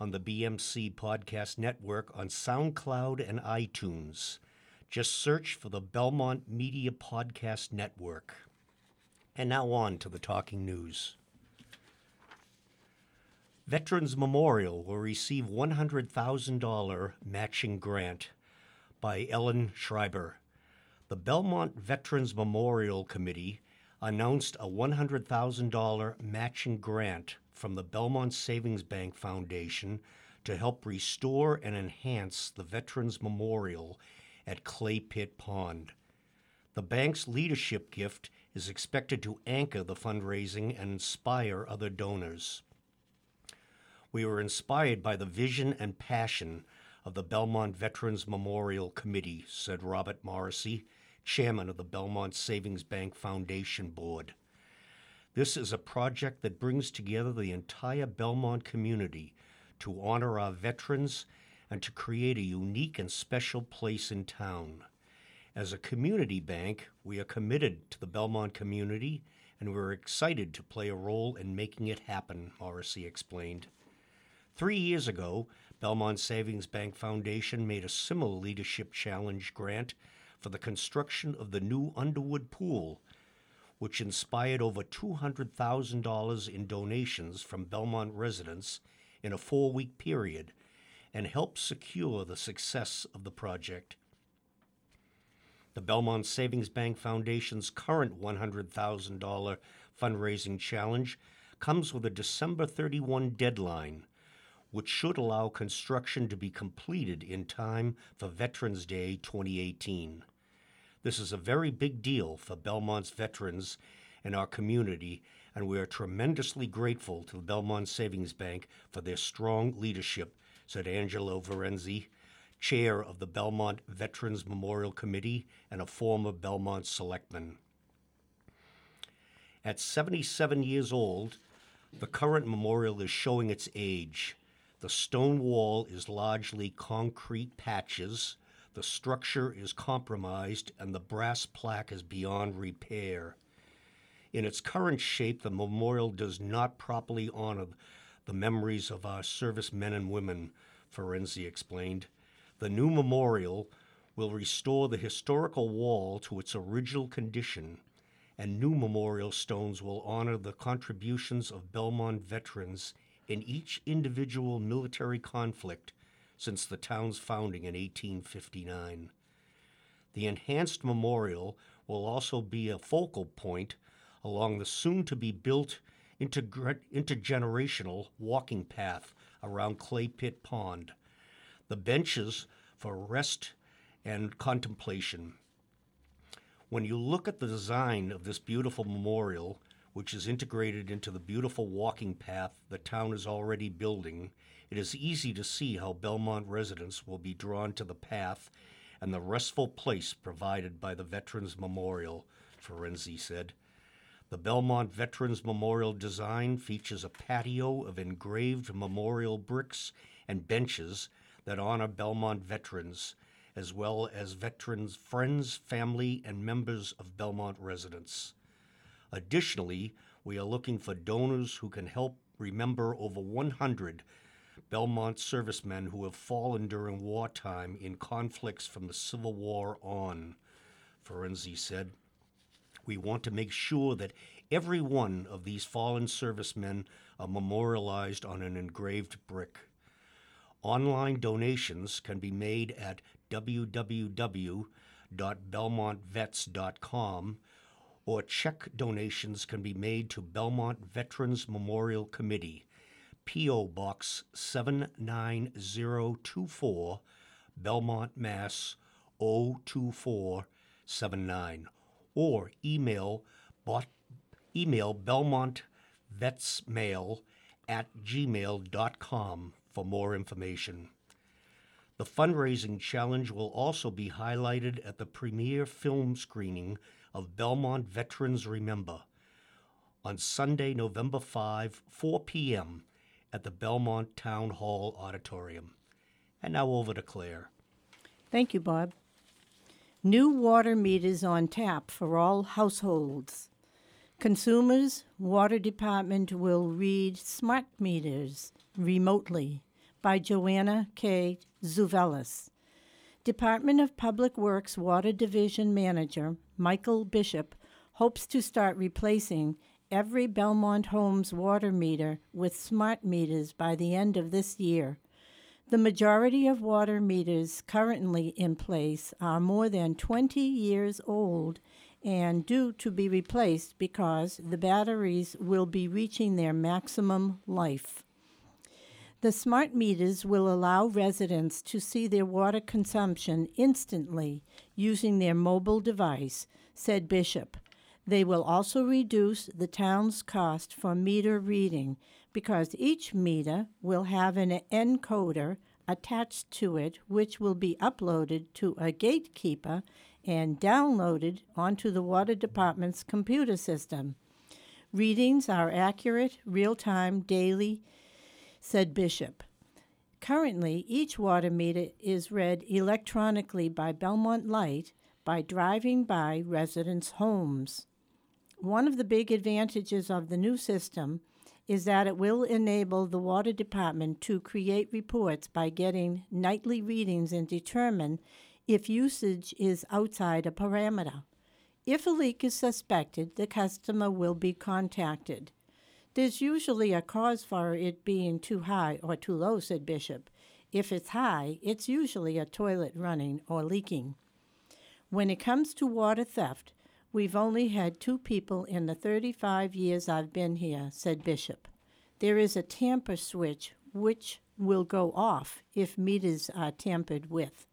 on the BMC Podcast Network on SoundCloud and iTunes. Just search for the Belmont Media Podcast Network. And now on to the talking news. Veterans Memorial will receive $100,000 matching grant by Ellen Schreiber. The Belmont Veterans Memorial Committee announced a $100,000 matching grant from the Belmont Savings Bank Foundation to help restore and enhance the Veterans Memorial at Clay Pit Pond. The bank's leadership gift is expected to anchor the fundraising and inspire other donors. We were inspired by the vision and passion of the Belmont Veterans Memorial Committee, said Robert Morrissey, chairman of the Belmont Savings Bank Foundation Board. This is a project that brings together the entire Belmont community to honor our veterans and to create a unique and special place in town. As a community bank, we are committed to the Belmont community and we're excited to play a role in making it happen, Morrissey explained. Three years ago, Belmont Savings Bank Foundation made a similar leadership challenge grant for the construction of the new Underwood Pool, which inspired over $200,000 in donations from Belmont residents in a four week period and helped secure the success of the project. The Belmont Savings Bank Foundation's current $100,000 fundraising challenge comes with a December 31 deadline, which should allow construction to be completed in time for Veterans Day 2018. This is a very big deal for Belmont's veterans and our community, and we are tremendously grateful to the Belmont Savings Bank for their strong leadership, said Angelo Firenze, chair of the Belmont Veterans Memorial Committee and a former Belmont selectman. At 77 years old, the current memorial is showing its age. The stone wall is largely concrete patches. The structure is compromised and the brass plaque is beyond repair. In its current shape, the memorial does not properly honor the memories of our servicemen and women, Firenze explained. The new memorial will restore the historical wall to its original condition, and new memorial stones will honor the contributions of Belmont veterans in each individual military conflict since the town's founding in 1859. The enhanced memorial will also be a focal point along the soon to be built intergenerational walking path around Clay Pit Pond, the benches for rest and contemplation. When you look at the design of this beautiful memorial, which is integrated into the beautiful walking path the town is already building, it is easy to see how Belmont residents will be drawn to the path and the restful place provided by the Veterans Memorial, Firenze said. The Belmont Veterans Memorial design features a patio of engraved memorial bricks and benches that honor Belmont veterans, as well as veterans' friends, family, and members of Belmont residents. Additionally, we are looking for donors who can help remember over 100 Belmont servicemen who have fallen during wartime in conflicts from the Civil War on, Firenze said. We want to make sure that every one of these fallen servicemen are memorialized on an engraved brick. Online donations can be made at www.belmontvets.com or check donations can be made to Belmont Veterans Memorial Committee, P.O. Box 79024, Belmont, Mass. 02479, or email, bot, email belmontvetsmail at gmail.com for more information. The fundraising challenge will also be highlighted at the premiere film screening of Belmont Veterans Remember on Sunday, November 5, 4 p.m. at the Belmont Town Hall Auditorium. And now over to Claire. Thank you, Bob. New water meters on tap for all households. Consumers Water Department will read smart meters remotely by Joanna K. Tzouvelis. Department of Public Works Water Division Manager Michael Bishop hopes to start replacing every Belmont Homes water meter with smart meters by the end of this year. The majority of water meters currently in place are more than 20 years old and due to be replaced because the batteries will be reaching their maximum life. The smart meters will allow residents to see their water consumption instantly using their mobile device, said Bishop. They will also reduce the town's cost for meter reading because each meter will have an encoder attached to it, which will be uploaded to a gatekeeper and downloaded onto the Water Department's computer system. Readings are accurate, real time, daily, said Bishop. Currently, each water meter is read electronically by Belmont Light by driving by residents' homes. One of the big advantages of the new system is that it will enable the Water Department to create reports by getting nightly readings and determine if usage is outside a parameter. If a leak is suspected, the customer will be contacted. There's usually a cause for it being too high or too low, said Bishop. If it's high, it's usually a toilet running or leaking. When it comes to water theft, we've only had two people in the 35 years I've been here, said Bishop. There is a tamper switch which will go off if meters are tampered with.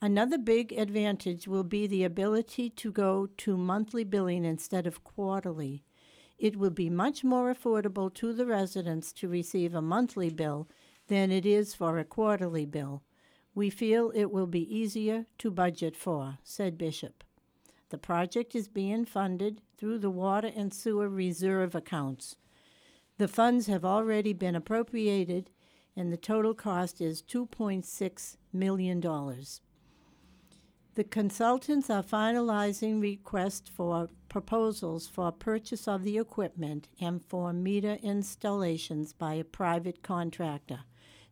Another big advantage will be the ability to go to monthly billing instead of quarterly. It will be much more affordable to the residents to receive a monthly bill than it is for a quarterly bill. We feel it will be easier to budget for, said Bishop. The project is being funded through the Water and Sewer Reserve accounts. The funds have already been appropriated, and the total cost is $2.6 million. The consultants are finalizing requests for proposals for purchase of the equipment and for meter installations by a private contractor.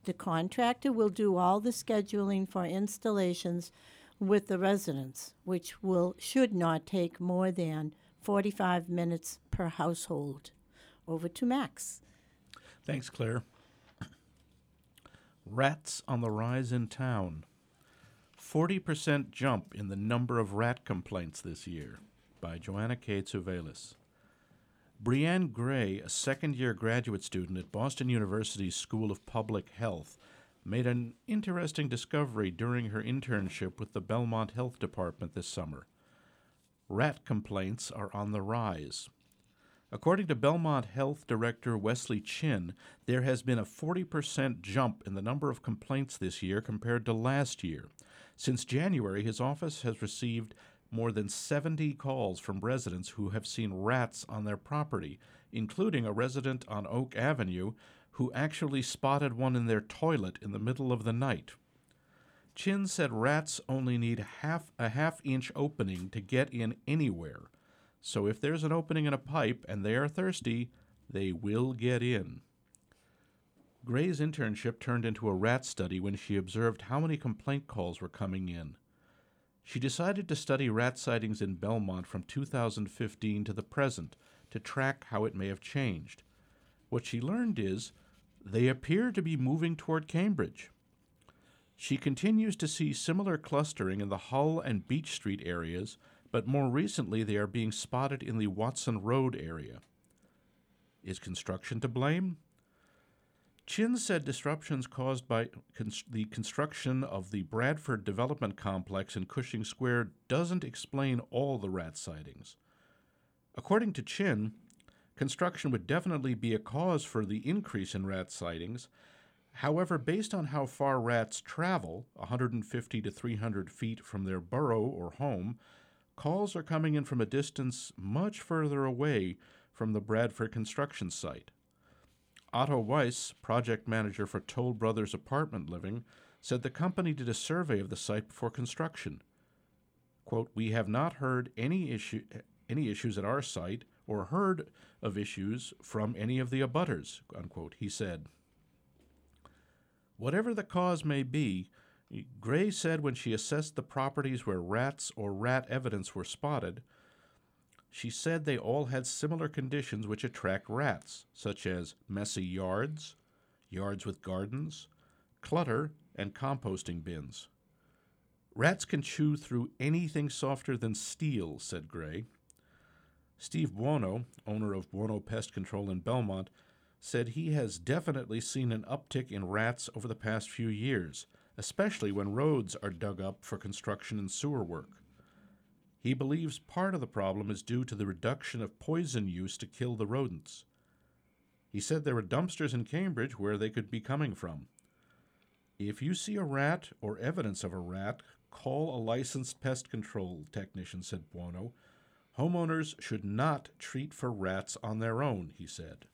The contractor will do all the scheduling for installations with the residents, which will should not take more than 45 minutes per household. Over to Max. Thanks, Claire. Rats on the rise in town. 40% jump in the number of rat complaints this year by Joanna K. Tzouvelis. Brianne Gray, a second year graduate student at Boston University's School of Public Health, made an interesting discovery during her internship with the Belmont Health Department this summer. Rat complaints are on the rise. According to Belmont Health Director Wesley Chin, there has been a 40% jump in the number of complaints this year compared to last year. Since January, his office has received more than 70 calls from residents who have seen rats on their property, including a resident on Oak Avenue who actually spotted one in their toilet in the middle of the night. Chin said rats only need half a half inch opening to get in anywhere. So if there's an opening in a pipe and they are thirsty, they will get in. Gray's internship turned into a rat study when she observed how many complaint calls were coming in. She decided to study rat sightings in Belmont from 2015 to the present to track how it may have changed. What she learned is they appear to be moving toward Cambridge. She continues to see similar clustering in the Hull and Beech Street areas, but more recently they are being spotted in the Watson Road area. Is construction to blame? Chin said disruptions caused by cons- the construction of the Bradford Development Complex in Cushing Square doesn't explain all the rat sightings. According to Chin, construction would definitely be a cause for the increase in rat sightings. However, based on how far rats travel, 150 to 300 feet from their burrow or home, calls are coming in from a distance much further away from the Bradford construction site. Otto Weiss, project manager for Toll Brothers Apartment Living, said the company did a survey of the site before construction. Quote, "We have not heard any issue any issues at our site or heard of issues from any of the abutters," unquote, he said. Whatever the cause may be, Gray said when she assessed the properties where rats or rat evidence were spotted, she said they all had similar conditions which attract rats, such as messy yards, yards with gardens, clutter, and composting bins. Rats can chew through anything softer than steel, said Gray. Steve Buono, owner of Buono Pest Control in Belmont, said he has definitely seen an uptick in rats over the past few years, especially when roads are dug up for construction and sewer work. He believes part of the problem is due to the reduction of poison use to kill the rodents. He said there were dumpsters in Cambridge where they could be coming from. If you see a rat or evidence of a rat, call a licensed pest control technician, said Buono. Homeowners should not treat for rats on their own, he said.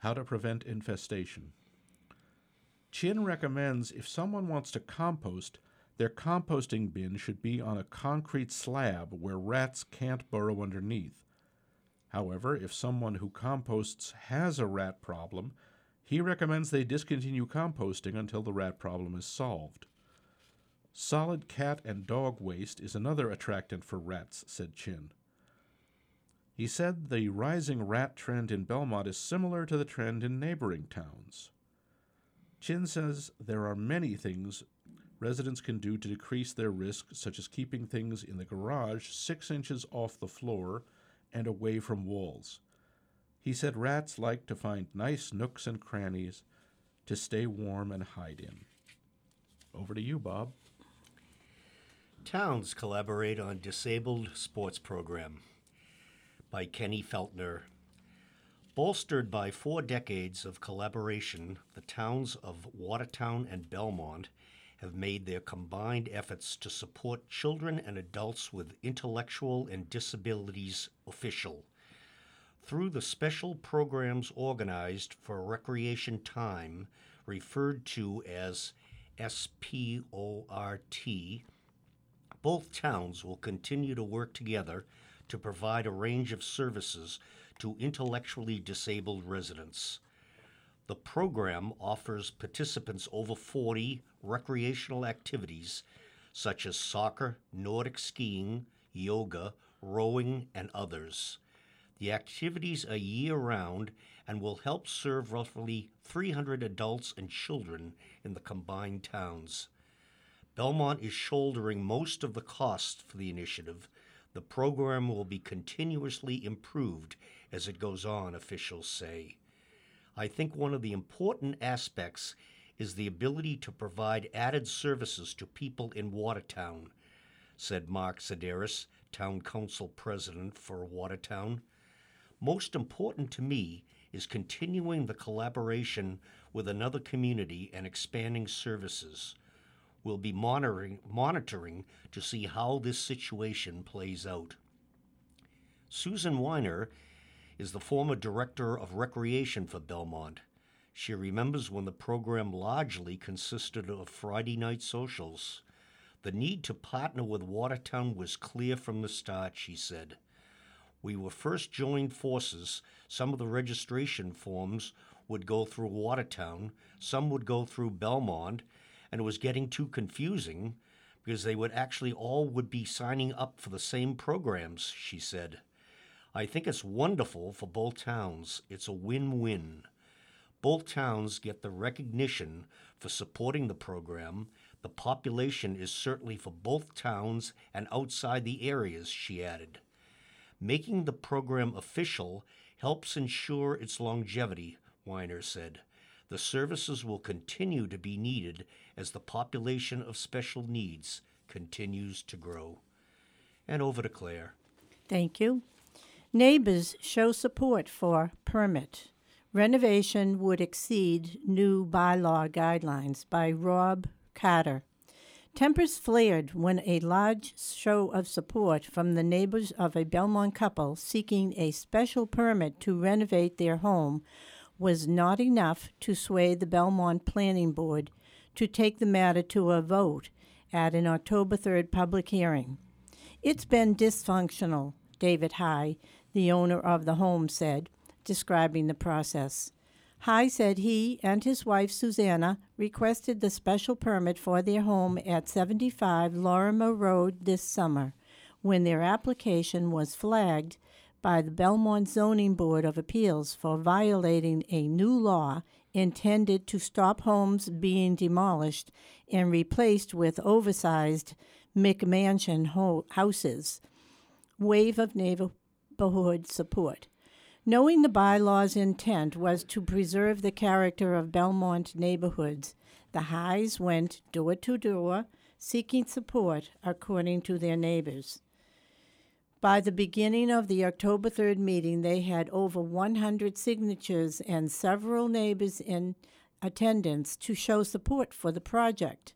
How to prevent infestation. Chin recommends if someone wants to compost, their composting bin should be on a concrete slab where rats can't burrow underneath. However, if someone who composts has a rat problem, he recommends they discontinue composting until the rat problem is solved. Solid cat and dog waste is another attractant for rats, said Chin. He said the rising rat trend in Belmont is similar to the trend in neighboring towns. Chin says there are many things residents can do to decrease their risk, such as keeping things in the garage six inches off the floor and away from walls. He said rats like to find nice nooks and crannies to stay warm and hide in. Over to you, Bob. Towns collaborate on disabled sports program by Kenny Feltner. Bolstered by four decades of collaboration, the towns of Watertown and Belmont have made their combined efforts to support children and adults with intellectual and disabilities official through the special programs organized for recreation time, referred to as SPORT, both towns will continue to work together to provide a range of services to intellectually disabled residents. The program offers participants over 40 recreational activities such as soccer, Nordic skiing, yoga, rowing, and others. The activities are year round and will help serve roughly 300 adults and children in the combined towns. Belmont is shouldering most of the cost for the initiative. The program will be continuously improved as it goes on, officials say. I think one of the important aspects is the ability to provide added services to people in Watertown, said Mark Sideris, Town Council President for Watertown. Most important to me is continuing the collaboration with another community and expanding services. We'll be monitoring, monitoring to see how this situation plays out. Susan Weiner is the former director of recreation for Belmont. She remembers when the program largely consisted of Friday night socials. The need to partner with Watertown was clear from the start, she said. We were first joined forces. Some of the registration forms would go through Watertown, some would go through Belmont, and it was getting too confusing because they would actually all would be signing up for the same programs, she said. I think it's wonderful for both towns. It's a win-win. Both towns get the recognition for supporting the program. The population is certainly for both towns and outside the areas, she added. Making the program official helps ensure its longevity, Weiner said. The services will continue to be needed as the population of special needs continues to grow. And over to Claire. Thank you. Neighbors show support for permit. Renovation would exceed new bylaw guidelines by Rob Carter. Tempers flared when a large show of support from the neighbors of a Belmont couple seeking a special permit to renovate their home was not enough to sway the Belmont Planning Board to take the matter to a vote at an October 3rd public hearing. It's been dysfunctional, David High, the owner of the home, said, describing the process. High said he and his wife Susanna requested the special permit for their home at 75 Lorimer Road this summer when their application was flagged by the Belmont Zoning Board of Appeals for violating a new law intended to stop homes being demolished and replaced with oversized McMansion ho- houses. Wave of neighborhood support. Knowing the bylaw's intent was to preserve the character of Belmont neighborhoods, the Highs went door to door seeking support according to their neighbors. By the beginning of the October 3rd meeting, they had over 100 signatures and several neighbors in attendance to show support for the project.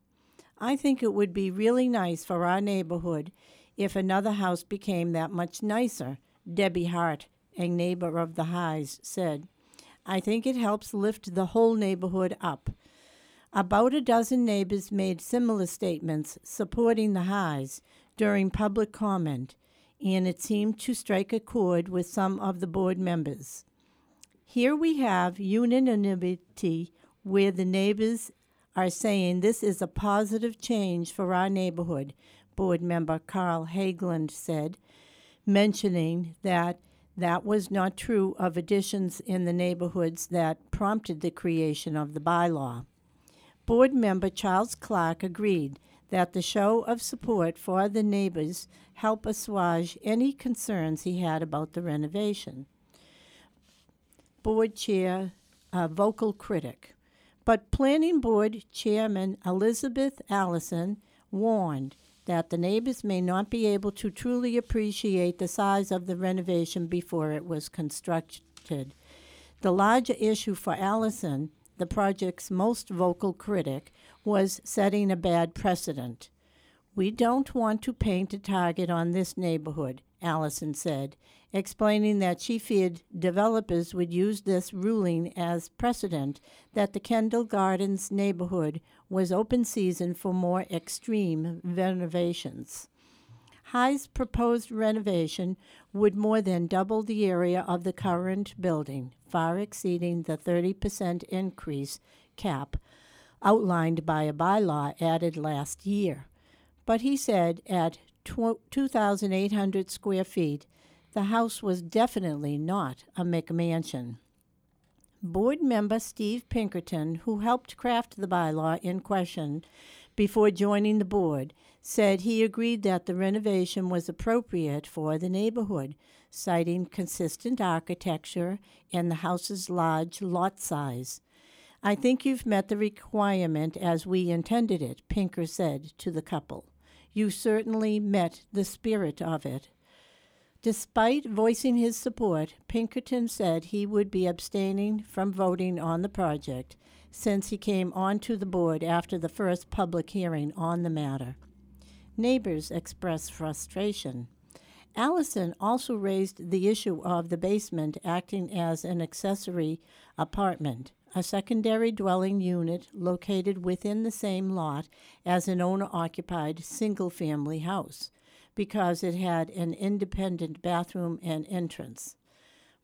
I think it would be really nice for our neighborhood if another house became that much nicer, Debbie Hart, a neighbor of the Highs, said. I think it helps lift the whole neighborhood up. About a dozen neighbors made similar statements supporting the Highs during public comment, and it seemed to strike a chord with some of the board members. Here we have unanimity where the neighbors are saying this is a positive change for our neighborhood, board member Karl Haglund said, mentioning that that was not true of additions in the neighborhoods that prompted the creation of the bylaw. Board member Charles Clark agreed that the show of support for the neighbors helped assuage any concerns he had about the renovation. Board Chair, a vocal critic. But Planning Board Chairman Elizabeth Allison warned that the neighbors may not be able to truly appreciate the size of the renovation before it was constructed. The larger issue for Allison, the project's most vocal critic, was setting a bad precedent. We don't want to paint a target on this neighborhood, Allison said, explaining that she feared developers would use this ruling as precedent that the Kendall Gardens neighborhood was open season for more extreme renovations. High's proposed renovation would more than double the area of the current building, far exceeding the 30% increase cap outlined by a bylaw added last year. But he said at 2,800 square feet, the house was definitely not a McMansion. Board member Steve Pinkerton, who helped craft the bylaw in question before joining the board, said he agreed that the renovation was appropriate for the neighborhood, citing consistent architecture and the house's large lot size. I think you've met the requirement as we intended it, Pinker said to the couple. You certainly met the spirit of it. Despite voicing his support, Pinkerton said he would be abstaining from voting on the project since he came onto the board after the first public hearing on the matter. Neighbors expressed frustration. Allison also raised the issue of the basement acting as an accessory apartment, a secondary dwelling unit located within the same lot as an owner occupied single family house because it had an independent bathroom and entrance.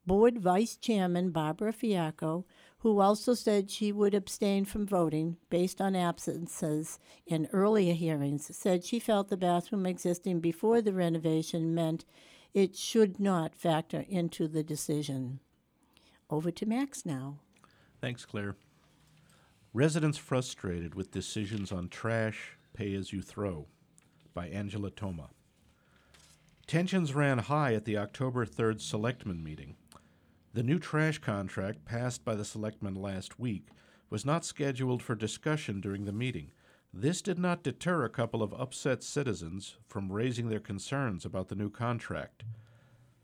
Board Vice Chairman Barbara Fiacco, who also said she would abstain from voting based on absences in earlier hearings, said she felt the bathroom existing before the renovation meant it should not factor into the decision. Over to Max now. Thanks, Claire. Residents frustrated with decisions on trash pay as you throw by Angela Toma. Tensions ran high at the October 3rd Selectmen meeting. The new trash contract passed by the Selectmen last week was not scheduled for discussion during the meeting. This did not deter a couple of upset citizens from raising their concerns about the new contract.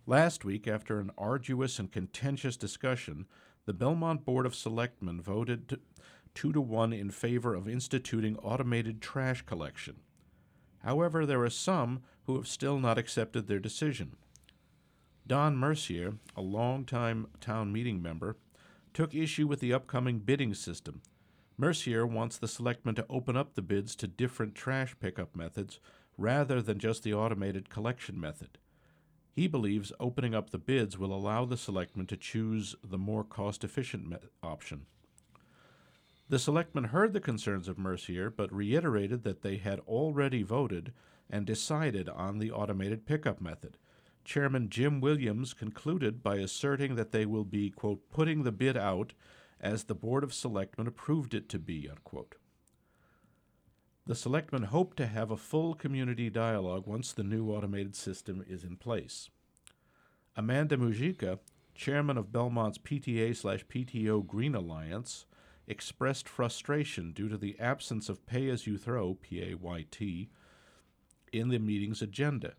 Last week, after an arduous and contentious discussion, the Belmont Board of Selectmen voted two to one in favor of instituting automated trash collection. However, there are some who have still not accepted their decision. Don Mercier, a longtime town meeting member, took issue with the upcoming bidding system. Mercier wants the selectmen to open up the bids to different trash pickup methods rather than just the automated collection method. He believes opening up the bids will allow the selectmen to choose the more cost efficient me- option. The selectmen heard the concerns of Mercier, but reiterated that they had already voted and decided on the automated pickup method. Chairman Jim Williams concluded by asserting that they will be, quote, putting the bid out as the Board of Selectmen approved it to be, unquote. The selectmen hope to have a full community dialogue once the new automated system is in place. Amanda Mujica, chairman of Belmont's PTA slash PTO Green Alliance, expressed frustration due to the absence of pay as you throw, PAYT, in the meeting's agenda.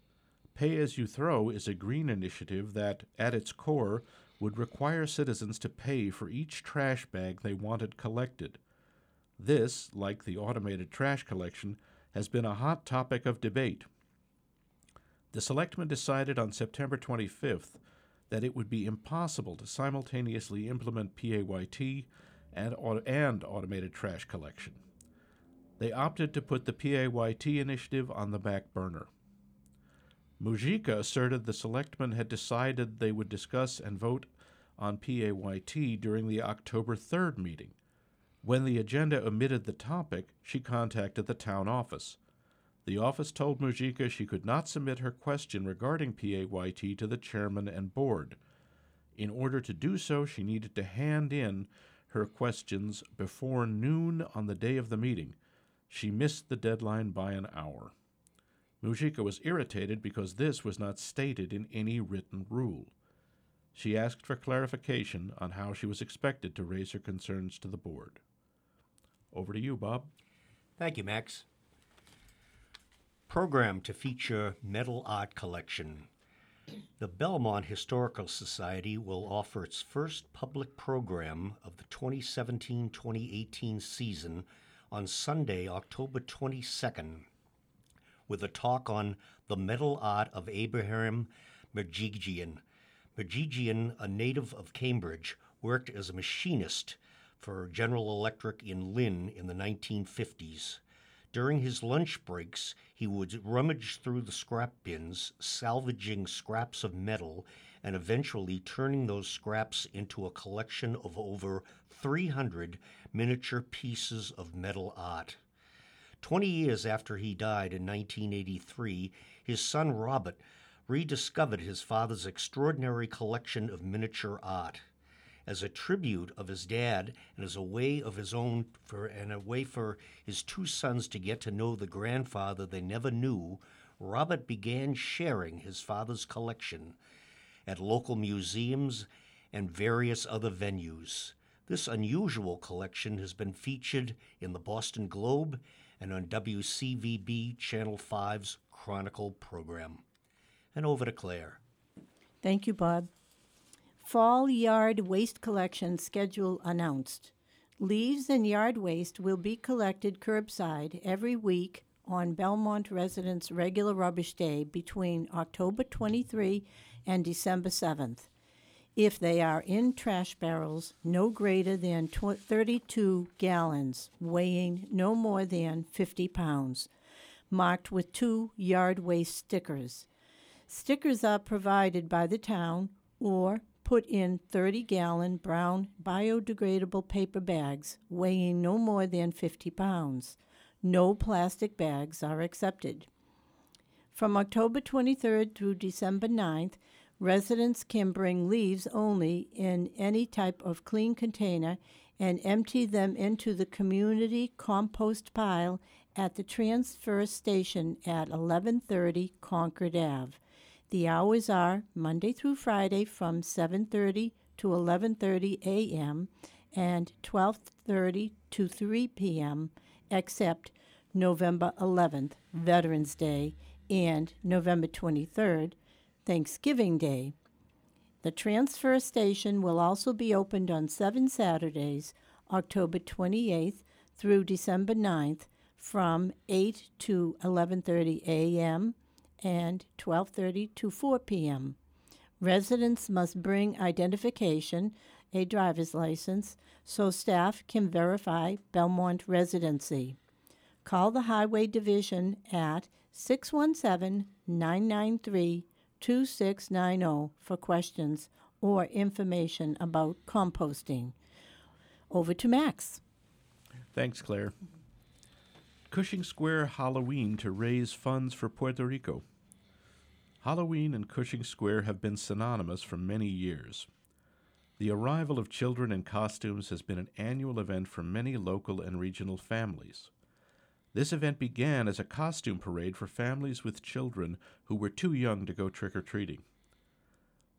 Pay as you throw is a green initiative that, at its core, would require citizens to pay for each trash bag they wanted collected. This, like the automated trash collection, has been a hot topic of debate. The selectmen decided on September 25th that it would be impossible to simultaneously implement PAYT and, and automated trash collection. They opted to put the PAYT initiative on the back burner. Mujica asserted the selectmen had decided they would discuss and vote on PAYT during the October 3rd meeting. When the agenda omitted the topic, she contacted the town office. The office told Mujica she could not submit her question regarding PAYT to the chairman and board. In order to do so, she needed to hand in her questions before noon on the day of the meeting. She missed the deadline by an hour. Mujica was irritated because this was not stated in any written rule. She asked for clarification on how she was expected to raise her concerns to the board. Over to you, Bob. Thank you, Max. Program to feature metal art collection. The Belmont Historical Society will offer its first public program of the 2017 2018 season on Sunday, October 22nd, with a talk on the metal art of Abraham Mergigian. Mergigian, a native of Cambridge, worked as a machinist for General Electric in Lynn in the 1950s. During his lunch breaks, he would rummage through the scrap bins, salvaging scraps of metal and eventually turning those scraps into a collection of over 300 miniature pieces of metal art. Twenty years after he died in 1983, his son Robert rediscovered his father's extraordinary collection of miniature art as a tribute of his dad and as a way of his own for and a way for his two sons to get to know the grandfather they never knew robert began sharing his father's collection at local museums and various other venues. This unusual collection has been featured in the boston globe and on wcvb channel 5's chronicle program and over to claire Thank you, Bob. Fall yard waste collection schedule announced. Leaves and yard waste will be collected curbside every week on Belmont residents' regular rubbish day between October 23 and December 7th. If they are in trash barrels no greater than tw- 32 gallons, weighing no more than 50 pounds, marked with two yard waste stickers. Stickers are provided by the town or put in 30 gallon brown biodegradable paper bags weighing no more than 50 pounds. No plastic bags are accepted. From October 23rd through December 9th, residents can bring leaves only in any type of clean container and empty them into the community compost pile at the transfer station at 1130 Concord Ave. The hours are Monday through Friday from 7:30 to 11:30 a.m. and 12:30 to 3 p.m. except November 11th, Veterans Day, and November 23rd, Thanksgiving Day. The transfer station will also be opened on seven Saturdays, October 28th through December 9th, from 8 to 11:30 a.m. and 12:30 to 4 p.m. Residents must bring identification, a driver's license, so staff can verify Belmont residency. Call the Highway Division at 617 993 2690 for questions or information about composting. Over to Max. Thanks, Claire. Cushing Square Halloween to raise funds for Puerto Rico. Halloween and Cushing Square have been synonymous for many years. The arrival of children in costumes has been an annual event for many local and regional families. This event began as a costume parade for families with children who were too young to go trick or treating.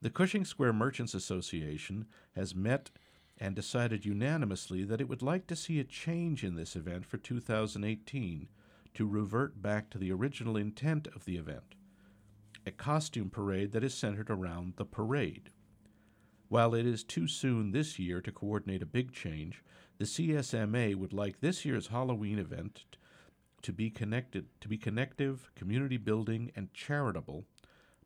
The Cushing Square Merchants Association has met and decided unanimously that it would like to see a change in this event for 2018 to revert back to the original intent of the event a costume parade that is centered around the parade. While it is too soon this year to coordinate a big change, the CSMA would like this year's Halloween event to be connected to be connective, community building, and charitable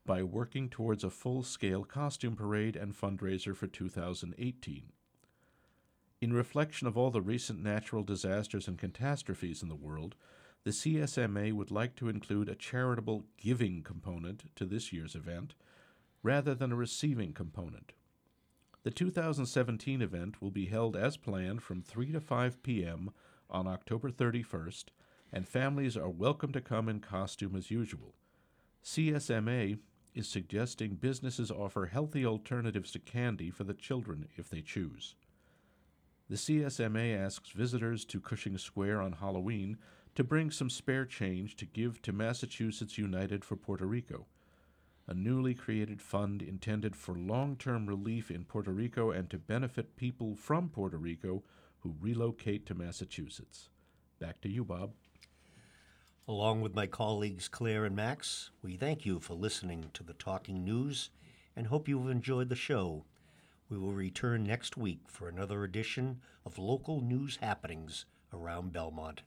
by working towards a full-scale costume parade and fundraiser for 2018. In reflection of all the recent natural disasters and catastrophes in the world, the CSMA would like to include a charitable giving component to this year's event rather than a receiving component. The 2017 event will be held as planned from 3 to 5 p.m. on October 31st, and families are welcome to come in costume as usual. CSMA is suggesting businesses offer healthy alternatives to candy for the children if they choose. The CSMA asks visitors to Cushing Square on Halloween to bring some spare change to give to Massachusetts United for Puerto Rico, a newly created fund intended for long term relief in Puerto Rico and to benefit people from Puerto Rico who relocate to Massachusetts. Back to you, Bob. Along with my colleagues Claire and Max, we thank you for listening to the Talking News and hope you've enjoyed the show. We will return next week for another edition of local news happenings around Belmont.